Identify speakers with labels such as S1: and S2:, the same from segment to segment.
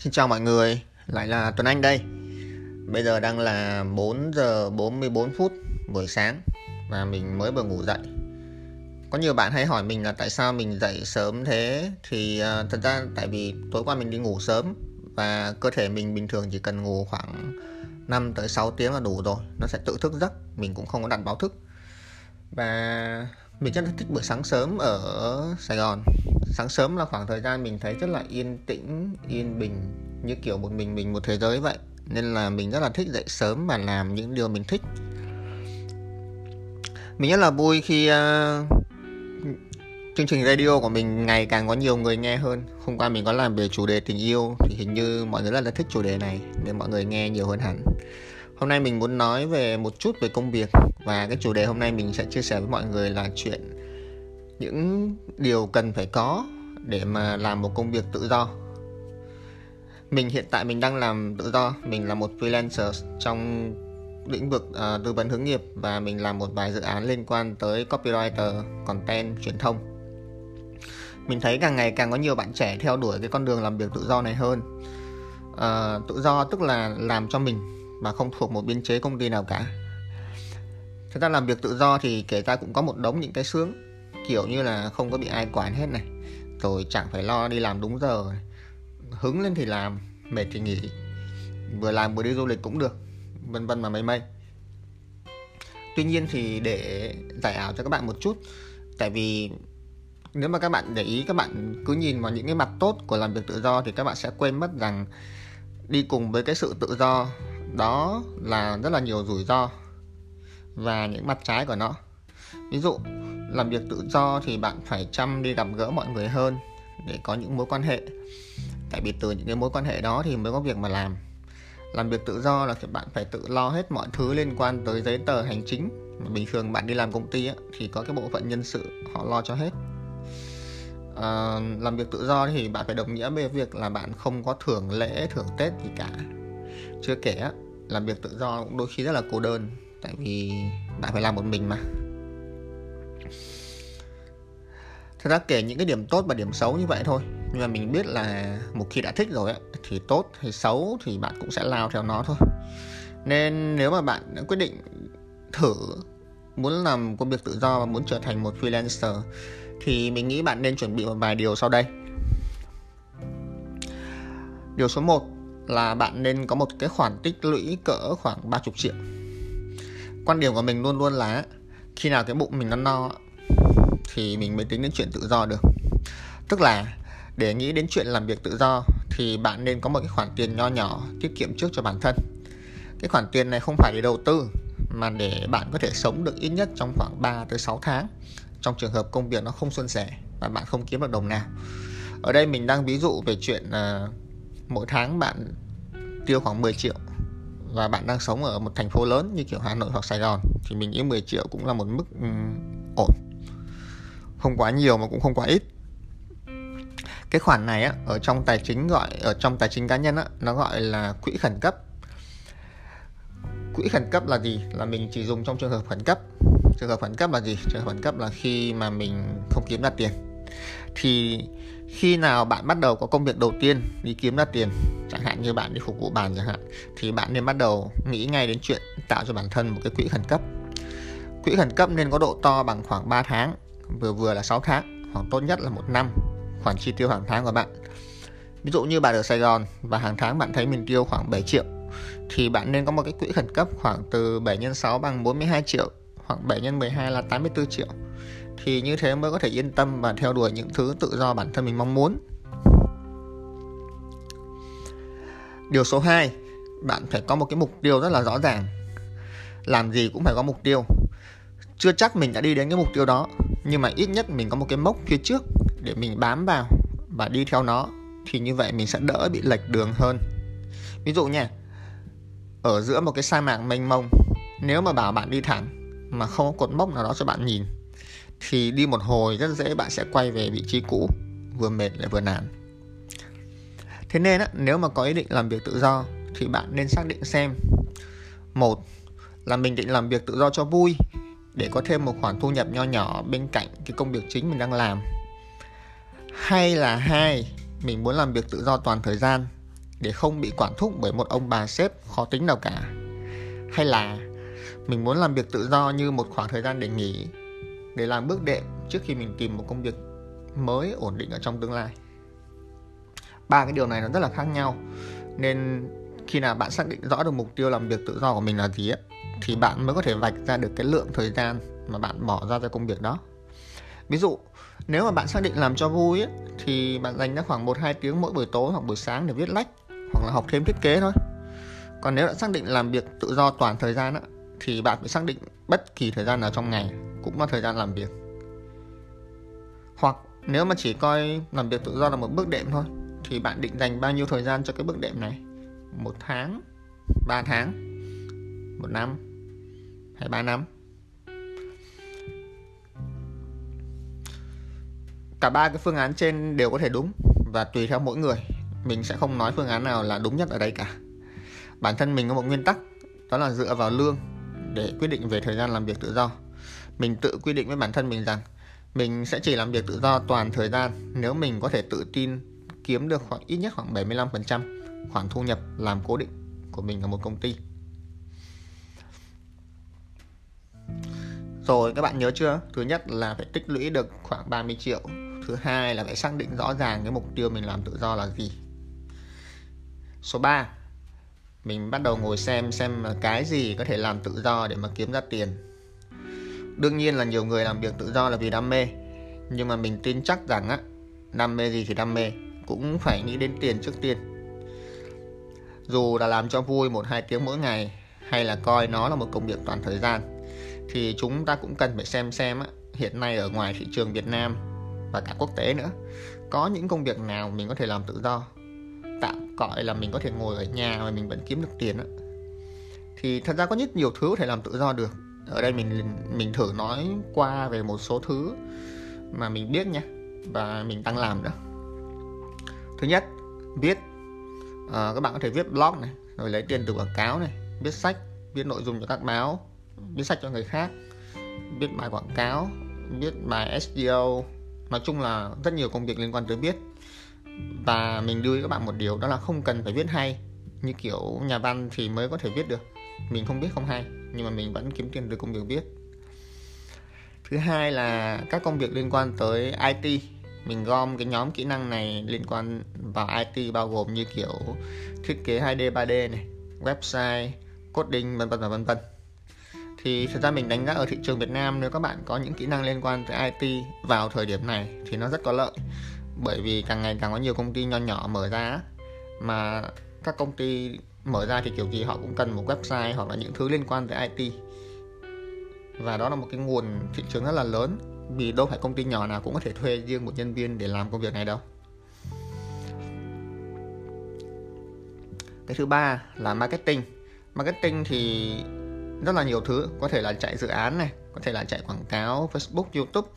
S1: Xin chào mọi người, lại là Tuấn Anh đây. Bây giờ đang là 4 giờ 44 phút buổi sáng và mình mới vừa ngủ dậy. Có nhiều bạn hay hỏi mình là tại sao mình dậy sớm thế thì uh, thật ra tại vì tối qua mình đi ngủ sớm và cơ thể mình bình thường chỉ cần ngủ khoảng 5 tới 6 tiếng là đủ rồi, nó sẽ tự thức giấc, mình cũng không có đặt báo thức. Và mình rất là thích buổi sáng sớm ở Sài Gòn. Sáng sớm là khoảng thời gian mình thấy rất là yên tĩnh yên bình như kiểu một mình mình một thế giới vậy. Nên là mình rất là thích dậy sớm và làm những điều mình thích. Mình rất là vui khi uh, chương trình radio của mình ngày càng có nhiều người nghe hơn. Hôm qua mình có làm về chủ đề tình yêu thì hình như mọi người rất là thích chủ đề này nên mọi người nghe nhiều hơn hẳn. Hôm nay mình muốn nói về một chút về công việc và cái chủ đề hôm nay mình sẽ chia sẻ với mọi người là chuyện những điều cần phải có để mà làm một công việc tự do. Mình hiện tại mình đang làm tự do mình là một freelancer trong lĩnh vực uh, tư vấn hướng nghiệp và mình làm một vài dự án liên quan tới copywriter content truyền thông mình thấy càng ngày càng có nhiều bạn trẻ theo đuổi cái con đường làm việc tự do này hơn. À, tự do tức là làm cho mình mà không thuộc một biên chế công ty nào cả. Chúng ta làm việc tự do thì kể ra cũng có một đống những cái sướng Kiểu như là không có bị ai quản hết này Rồi chẳng phải lo đi làm đúng giờ Hứng lên thì làm, mệt thì nghỉ Vừa làm vừa đi du lịch cũng được Vân vân mà mây mây. Tuy nhiên thì để giải ảo cho các bạn một chút Tại vì nếu mà các bạn để ý các bạn cứ nhìn vào những cái mặt tốt của làm việc tự do thì các bạn sẽ quên mất rằng đi cùng với cái sự tự do đó là rất là nhiều rủi ro và những mặt trái của nó. Ví dụ làm việc tự do thì bạn phải chăm đi gặp gỡ mọi người hơn để có những mối quan hệ. Tại vì từ những cái mối quan hệ đó thì mới có việc mà làm. Làm việc tự do là bạn phải tự lo hết mọi thứ liên quan tới giấy tờ hành chính. Bình thường bạn đi làm công ty ấy, thì có cái bộ phận nhân sự họ lo cho hết à, làm việc tự do thì bạn phải đồng nghĩa với việc là bạn không có thưởng lễ thưởng tết gì cả. Chưa kể làm việc tự do cũng đôi khi rất là cô đơn tại vì bạn phải làm một mình mà. Thật ra kể những cái điểm tốt và điểm xấu như vậy thôi nhưng mà mình biết là một khi đã thích rồi thì tốt hay xấu thì bạn cũng sẽ lao theo nó thôi. Nên nếu mà bạn đã quyết định thử muốn làm công việc tự do và muốn trở thành một freelancer thì mình nghĩ bạn nên chuẩn bị một vài điều sau đây. Điều số 1 là bạn nên có một cái khoản tích lũy cỡ khoảng 30 triệu. Quan điểm của mình luôn luôn là khi nào cái bụng mình nó no thì mình mới tính đến chuyện tự do được. Tức là để nghĩ đến chuyện làm việc tự do thì bạn nên có một cái khoản tiền nho nhỏ tiết kiệm trước cho bản thân. Cái khoản tiền này không phải để đầu tư mà để bạn có thể sống được ít nhất trong khoảng 3 tới 6 tháng trong trường hợp công việc nó không suôn sẻ và bạn không kiếm được đồng nào. Ở đây mình đang ví dụ về chuyện uh, mỗi tháng bạn tiêu khoảng 10 triệu và bạn đang sống ở một thành phố lớn như kiểu Hà Nội hoặc Sài Gòn thì mình nghĩ 10 triệu cũng là một mức um, ổn. Không quá nhiều mà cũng không quá ít. Cái khoản này á, ở trong tài chính gọi ở trong tài chính cá nhân á, nó gọi là quỹ khẩn cấp. Quỹ khẩn cấp là gì? Là mình chỉ dùng trong trường hợp khẩn cấp trường hợp khẩn cấp là gì? Trường hợp khẩn cấp là khi mà mình không kiếm ra tiền. Thì khi nào bạn bắt đầu có công việc đầu tiên đi kiếm ra tiền, chẳng hạn như bạn đi phục vụ bàn chẳng hạn, thì bạn nên bắt đầu nghĩ ngay đến chuyện tạo cho bản thân một cái quỹ khẩn cấp. Quỹ khẩn cấp nên có độ to bằng khoảng 3 tháng, vừa vừa là 6 tháng, hoặc tốt nhất là một năm, khoản chi tiêu hàng tháng của bạn. Ví dụ như bạn ở Sài Gòn và hàng tháng bạn thấy mình tiêu khoảng 7 triệu, thì bạn nên có một cái quỹ khẩn cấp khoảng từ 7 x 6 bằng 42 triệu khoảng 7 x 12 là 84 triệu thì như thế mới có thể yên tâm và theo đuổi những thứ tự do bản thân mình mong muốn. Điều số 2, bạn phải có một cái mục tiêu rất là rõ ràng. Làm gì cũng phải có mục tiêu. Chưa chắc mình đã đi đến cái mục tiêu đó, nhưng mà ít nhất mình có một cái mốc phía trước để mình bám vào và đi theo nó thì như vậy mình sẽ đỡ bị lệch đường hơn. Ví dụ nha, ở giữa một cái sa mạc mênh mông, nếu mà bảo bạn đi thẳng mà không có cột mốc nào đó cho bạn nhìn thì đi một hồi rất dễ bạn sẽ quay về vị trí cũ vừa mệt lại vừa nản. Thế nên á, nếu mà có ý định làm việc tự do thì bạn nên xác định xem một là mình định làm việc tự do cho vui để có thêm một khoản thu nhập nho nhỏ bên cạnh cái công việc chính mình đang làm. Hay là hai mình muốn làm việc tự do toàn thời gian để không bị quản thúc bởi một ông bà sếp khó tính nào cả. Hay là mình muốn làm việc tự do như một khoảng thời gian để nghỉ để làm bước đệm trước khi mình tìm một công việc mới ổn định ở trong tương lai. Ba cái điều này nó rất là khác nhau. Nên khi nào bạn xác định rõ được mục tiêu làm việc tự do của mình là gì ấy, thì bạn mới có thể vạch ra được cái lượng thời gian mà bạn bỏ ra cho công việc đó. Ví dụ nếu mà bạn xác định làm cho vui ấy, thì bạn dành ra khoảng 1-2 tiếng mỗi buổi tối hoặc buổi sáng để viết lách hoặc là học thêm thiết kế thôi. Còn nếu đã xác định làm việc tự do toàn thời gian ấy, thì bạn phải xác định bất kỳ thời gian nào trong ngày, cũng là thời gian làm việc. Hoặc nếu mà chỉ coi làm việc tự do là một bước đệm thôi, thì bạn định dành bao nhiêu thời gian cho cái bước đệm này? Một tháng? Ba tháng? Một năm? Hay ba năm? Cả ba cái phương án trên đều có thể đúng, và tùy theo mỗi người, mình sẽ không nói phương án nào là đúng nhất ở đây cả. Bản thân mình có một nguyên tắc, đó là dựa vào lương để quyết định về thời gian làm việc tự do mình tự quy định với bản thân mình rằng mình sẽ chỉ làm việc tự do toàn thời gian nếu mình có thể tự tin kiếm được khoảng, ít nhất khoảng 75% khoản thu nhập làm cố định của mình ở một công ty. Rồi, các bạn nhớ chưa? Thứ nhất là phải tích lũy được khoảng 30 triệu. Thứ hai là phải xác định rõ ràng cái mục tiêu mình làm tự do là gì. Số 3 mình bắt đầu ngồi xem xem cái gì có thể làm tự do để mà kiếm ra tiền. Đương nhiên là nhiều người làm việc tự do là vì đam mê. Nhưng mà mình tin chắc rằng á, Đam mê gì thì đam mê, Cũng phải nghĩ đến tiền trước tiên. Dù là làm cho vui một hai tiếng mỗi ngày, Hay là coi nó là một công việc toàn thời gian, Thì chúng ta cũng cần phải xem xem á, Hiện nay ở ngoài thị trường Việt Nam Và cả quốc tế nữa, Có những công việc nào mình có thể làm tự do cọi là mình có thể ngồi ở nhà Mà mình vẫn kiếm được tiền á. Thì thật ra có rất nhiều thứ có thể làm tự do được. Ở đây mình mình thử nói qua về một số thứ mà mình biết nha và mình đang làm đó. thứ nhất viết. À, các bạn có thể viết blog này rồi lấy tiền từ quảng cáo này viết sách viết nội dung cho các báo viết sách cho người khác viết bài quảng cáo viết bài SEO nói chung là rất nhiều công việc liên quan tới viết và mình đưa các bạn một điều, đó là không cần phải viết hay. Như kiểu nhà văn thì mới có thể viết được. Mình không biết không hay, nhưng mà mình vẫn kiếm tiền từ công việc viết. Thứ hai là các công việc liên quan tới IT mình gom cái nhóm kỹ năng này liên quan vào IT bao gồm như kiểu thiết kế 2D 3D này, website, coding, vân vân và vân vân. Thì thực ra mình đánh giá ở thị trường Việt Nam, nếu các bạn có những kỹ năng liên quan tới IT vào thời điểm này thì nó rất có lợi bởi vì càng ngày càng có nhiều công ty nho nhỏ mở ra mà các công ty mở ra thì kiểu gì họ cũng cần một website hoặc là những thứ liên quan tới IT và đó là một cái nguồn thị trường rất là lớn, vì đâu phải công ty nhỏ nào cũng có thể thuê riêng một nhân viên để làm công việc này đâu. Cái thứ ba là marketing. Marketing thì rất là nhiều thứ, có thể là chạy dự án này, có thể là chạy quảng cáo facebook, youtube,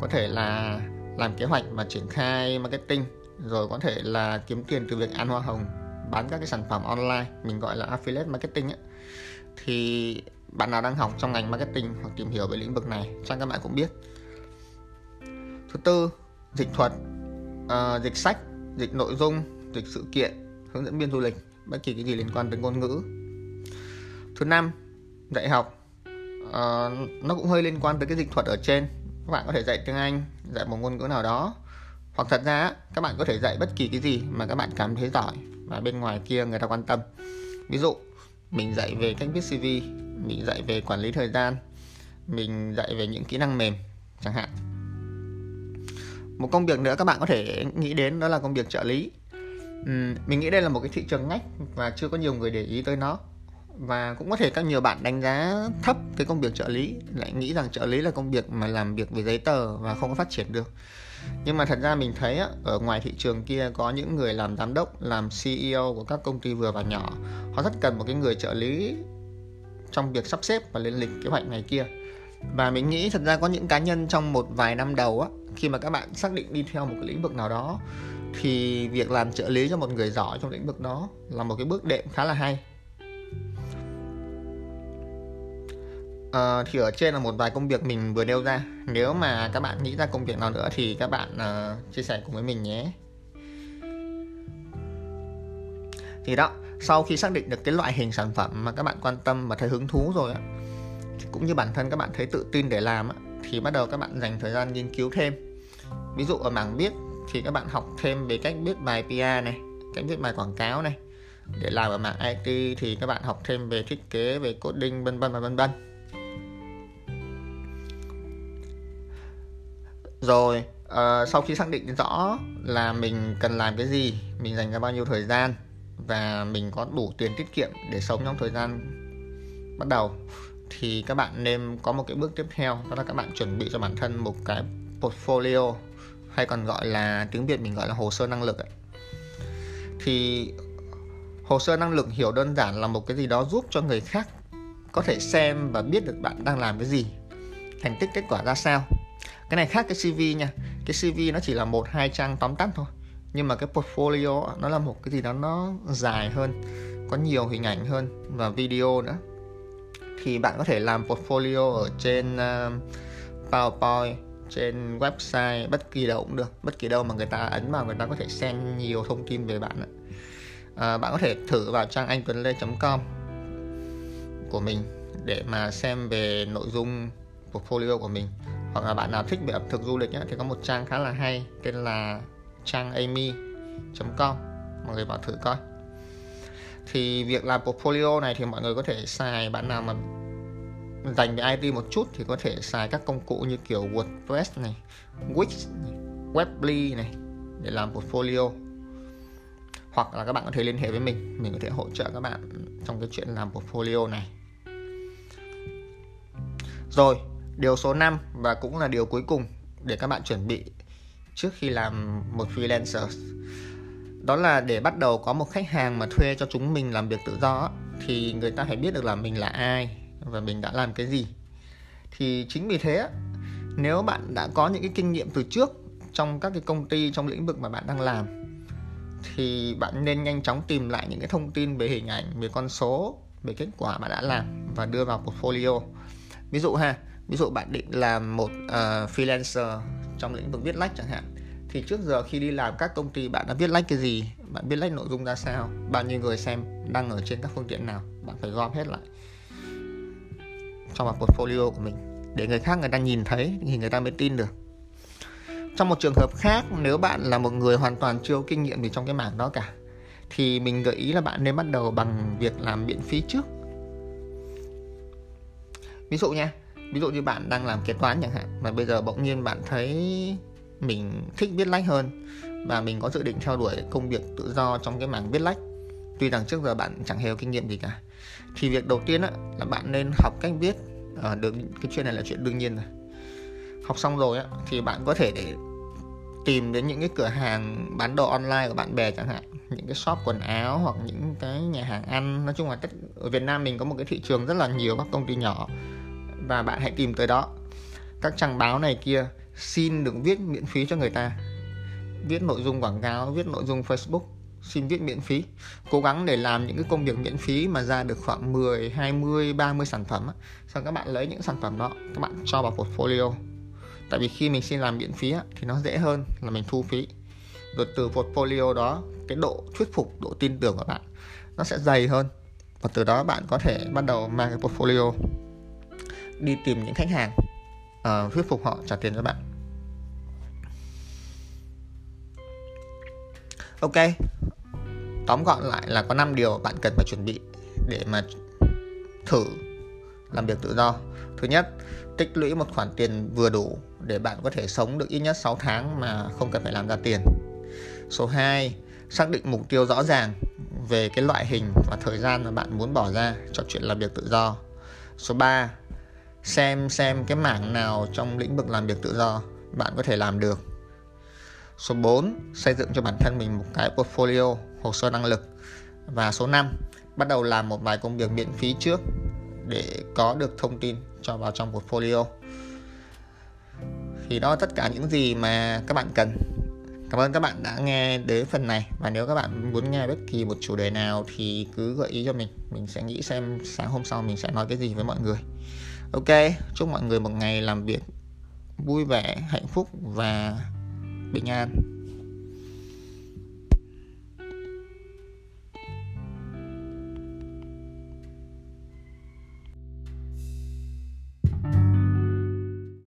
S1: có thể là làm kế hoạch và triển khai marketing rồi có thể là kiếm tiền từ việc ăn hoa hồng bán các cái sản phẩm online mình gọi là affiliate marketing ấy, thì bạn nào đang học trong ngành marketing hoặc tìm hiểu về lĩnh vực này chắc các bạn cũng biết. Thứ tư dịch thuật uh, dịch sách dịch nội dung dịch sự kiện hướng dẫn viên du lịch bất kỳ cái gì liên quan tới ngôn ngữ. Thứ năm dạy học uh, nó cũng hơi liên quan tới cái dịch thuật ở trên các bạn có thể dạy tiếng anh dạy một ngôn ngữ nào đó. Hoặc thật ra các bạn có thể dạy bất kỳ cái gì mà các bạn cảm thấy giỏi và bên ngoài kia người ta quan tâm. Ví dụ mình dạy về cách viết cv mình dạy về quản lý thời gian mình dạy về những kỹ năng mềm chẳng hạn. Một công việc nữa các bạn có thể nghĩ đến đó là công việc trợ lý. Uhm, mình nghĩ đây là một cái thị trường ngách và chưa có nhiều người để ý tới nó và cũng có thể các nhiều bạn đánh giá thấp cái công việc trợ lý lại nghĩ rằng trợ lý là công việc mà làm việc về giấy tờ và không có phát triển được. Nhưng mà thật ra mình thấy á, ở ngoài thị trường kia có những người làm giám đốc làm CEO của các công ty vừa và nhỏ họ rất cần một cái người trợ lý trong việc sắp xếp và lên lịch kế hoạch này kia. Và mình nghĩ thật ra có những cá nhân trong một vài năm đầu á khi mà các bạn xác định đi theo một cái lĩnh vực nào đó thì việc làm trợ lý cho một người giỏi trong lĩnh vực đó là một cái bước đệm khá là hay. Uh, thì ở trên là một vài công việc mình vừa nêu ra. Nếu mà các bạn nghĩ ra công việc nào nữa thì các bạn uh, chia sẻ cùng với mình nhé. Thì đó sau khi xác định được cái loại hình sản phẩm mà các bạn quan tâm và thấy hứng thú rồi á cũng như bản thân các bạn thấy tự tin để làm á, thì bắt đầu các bạn dành thời gian nghiên cứu thêm. Ví dụ ở mảng viết thì các bạn học thêm về cách viết bài PR này cách viết bài quảng cáo này. Để làm ở mảng IT thì các bạn học thêm về thiết kế về coding vân vân và vân vân. Rồi uh, sau khi xác định rõ là mình cần làm cái gì mình dành ra bao nhiêu thời gian và mình có đủ tiền tiết kiệm để sống trong thời gian bắt đầu thì các bạn nên có một cái bước tiếp theo đó là các bạn chuẩn bị cho bản thân một cái portfolio hay còn gọi là tiếng Việt mình gọi là hồ sơ năng lực ấy. thì hồ sơ năng lực hiểu đơn giản là một cái gì đó giúp cho người khác có thể xem và biết được bạn đang làm cái gì thành tích kết quả ra sao cái này khác cái CV nha. Cái CV nó chỉ là một hai trang tóm tắt thôi. Nhưng mà cái portfolio nó là một cái gì đó nó dài hơn có nhiều hình ảnh hơn và video nữa. Thì bạn có thể làm portfolio ở trên uh, PowerPoint trên website bất kỳ đâu cũng được. Bất kỳ đâu mà người ta ấn vào người ta có thể xem nhiều thông tin về bạn à, bạn có thể thử vào trang anh tuấn lê.com của mình để mà xem về nội dung portfolio của mình hoặc là bạn nào thích về ẩm thực du lịch ấy, thì có một trang khá là hay tên là trang amy.com mọi người vào thử coi. Thì việc làm portfolio này thì mọi người có thể xài bạn nào mà dành về IT một chút thì có thể xài các công cụ như kiểu WordPress này, Wix, này, Webly này để làm portfolio. Hoặc là các bạn có thể liên hệ với mình mình có thể hỗ trợ các bạn trong cái chuyện làm portfolio này. Rồi điều số 5 và cũng là điều cuối cùng để các bạn chuẩn bị trước khi làm một freelancer. Đó là để bắt đầu có một khách hàng mà thuê cho chúng mình làm việc tự do thì người ta phải biết được là mình là ai và mình đã làm cái gì. Thì chính vì thế nếu bạn đã có những cái kinh nghiệm từ trước trong các cái công ty, trong lĩnh vực mà bạn đang làm, thì bạn nên nhanh chóng tìm lại những cái thông tin về hình ảnh, về con số, về kết quả bạn đã làm và đưa vào portfolio. Ví dụ ha ví dụ bạn định làm một uh, freelancer trong lĩnh vực viết lách chẳng hạn thì trước giờ khi đi làm các công ty bạn đã viết lách cái gì? Bạn viết lách nội dung ra sao? Bao nhiêu người xem đăng ở trên các phương tiện nào? Bạn phải gom hết lại trong vào portfolio của mình để người khác người ta nhìn thấy thì người ta mới tin được. Trong một trường hợp khác nếu bạn là một người hoàn toàn chưa có kinh nghiệm gì trong cái mảng đó cả thì mình gợi ý là bạn nên bắt đầu bằng việc làm miễn phí trước. Ví dụ nha ví dụ như bạn đang làm kế toán chẳng hạn mà bây giờ bỗng nhiên bạn thấy mình thích viết lách hơn và mình có dự định theo đuổi công việc tự do trong cái mảng viết lách. Tuy rằng trước giờ bạn chẳng hề có kinh nghiệm gì cả. Thì việc đầu tiên á, là bạn nên học cách viết. À, được cái chuyện này là chuyện đương nhiên rồi. Học xong rồi á, thì bạn có thể để tìm đến những cái cửa hàng bán đồ online của bạn bè chẳng hạn. Những cái shop quần áo hoặc những cái nhà hàng ăn. Nói chung là tất ở Việt Nam mình có một cái thị trường rất là nhiều các công ty nhỏ và bạn hãy tìm tới đó. Các trang báo này kia xin đừng viết miễn phí cho người ta. Viết nội dung quảng cáo viết nội dung Facebook xin viết miễn phí. Cố gắng để làm những cái công việc miễn phí mà ra được khoảng 10, 20, 30 sản phẩm sau xong các bạn lấy những sản phẩm đó các bạn cho vào portfolio. Tại vì khi mình xin làm miễn phí thì nó dễ hơn là mình thu phí. Rồi từ portfolio đó cái độ thuyết phục độ tin tưởng của bạn nó sẽ dày hơn. Và từ đó bạn có thể bắt đầu mang cái portfolio đi tìm những khách hàng uh, thuyết phục họ trả tiền cho bạn. Ok tóm gọn lại là có 5 điều bạn cần phải chuẩn bị để mà thử làm việc tự do. Thứ nhất tích lũy một khoản tiền vừa đủ để bạn có thể sống được ít nhất 6 tháng mà không cần phải làm ra tiền. Số 2 xác định mục tiêu rõ ràng về cái loại hình và thời gian mà bạn muốn bỏ ra cho chuyện làm việc tự do. Số 3 xem xem cái mảng nào trong lĩnh vực làm việc tự do bạn có thể làm được. Số 4 xây dựng cho bản thân mình một cái portfolio hồ sơ năng lực. Và số 5 bắt đầu làm một vài công việc miễn phí trước để có được thông tin cho vào trong portfolio. Thì đó tất cả những gì mà các bạn cần. Cảm ơn các bạn đã nghe đến phần này. Và nếu các bạn muốn nghe bất kỳ một chủ đề nào thì cứ gợi ý cho mình. Mình sẽ nghĩ xem sáng hôm sau mình sẽ nói cái gì với mọi người ok, chúc mọi người một ngày làm việc vui vẻ, hạnh phúc và bình an.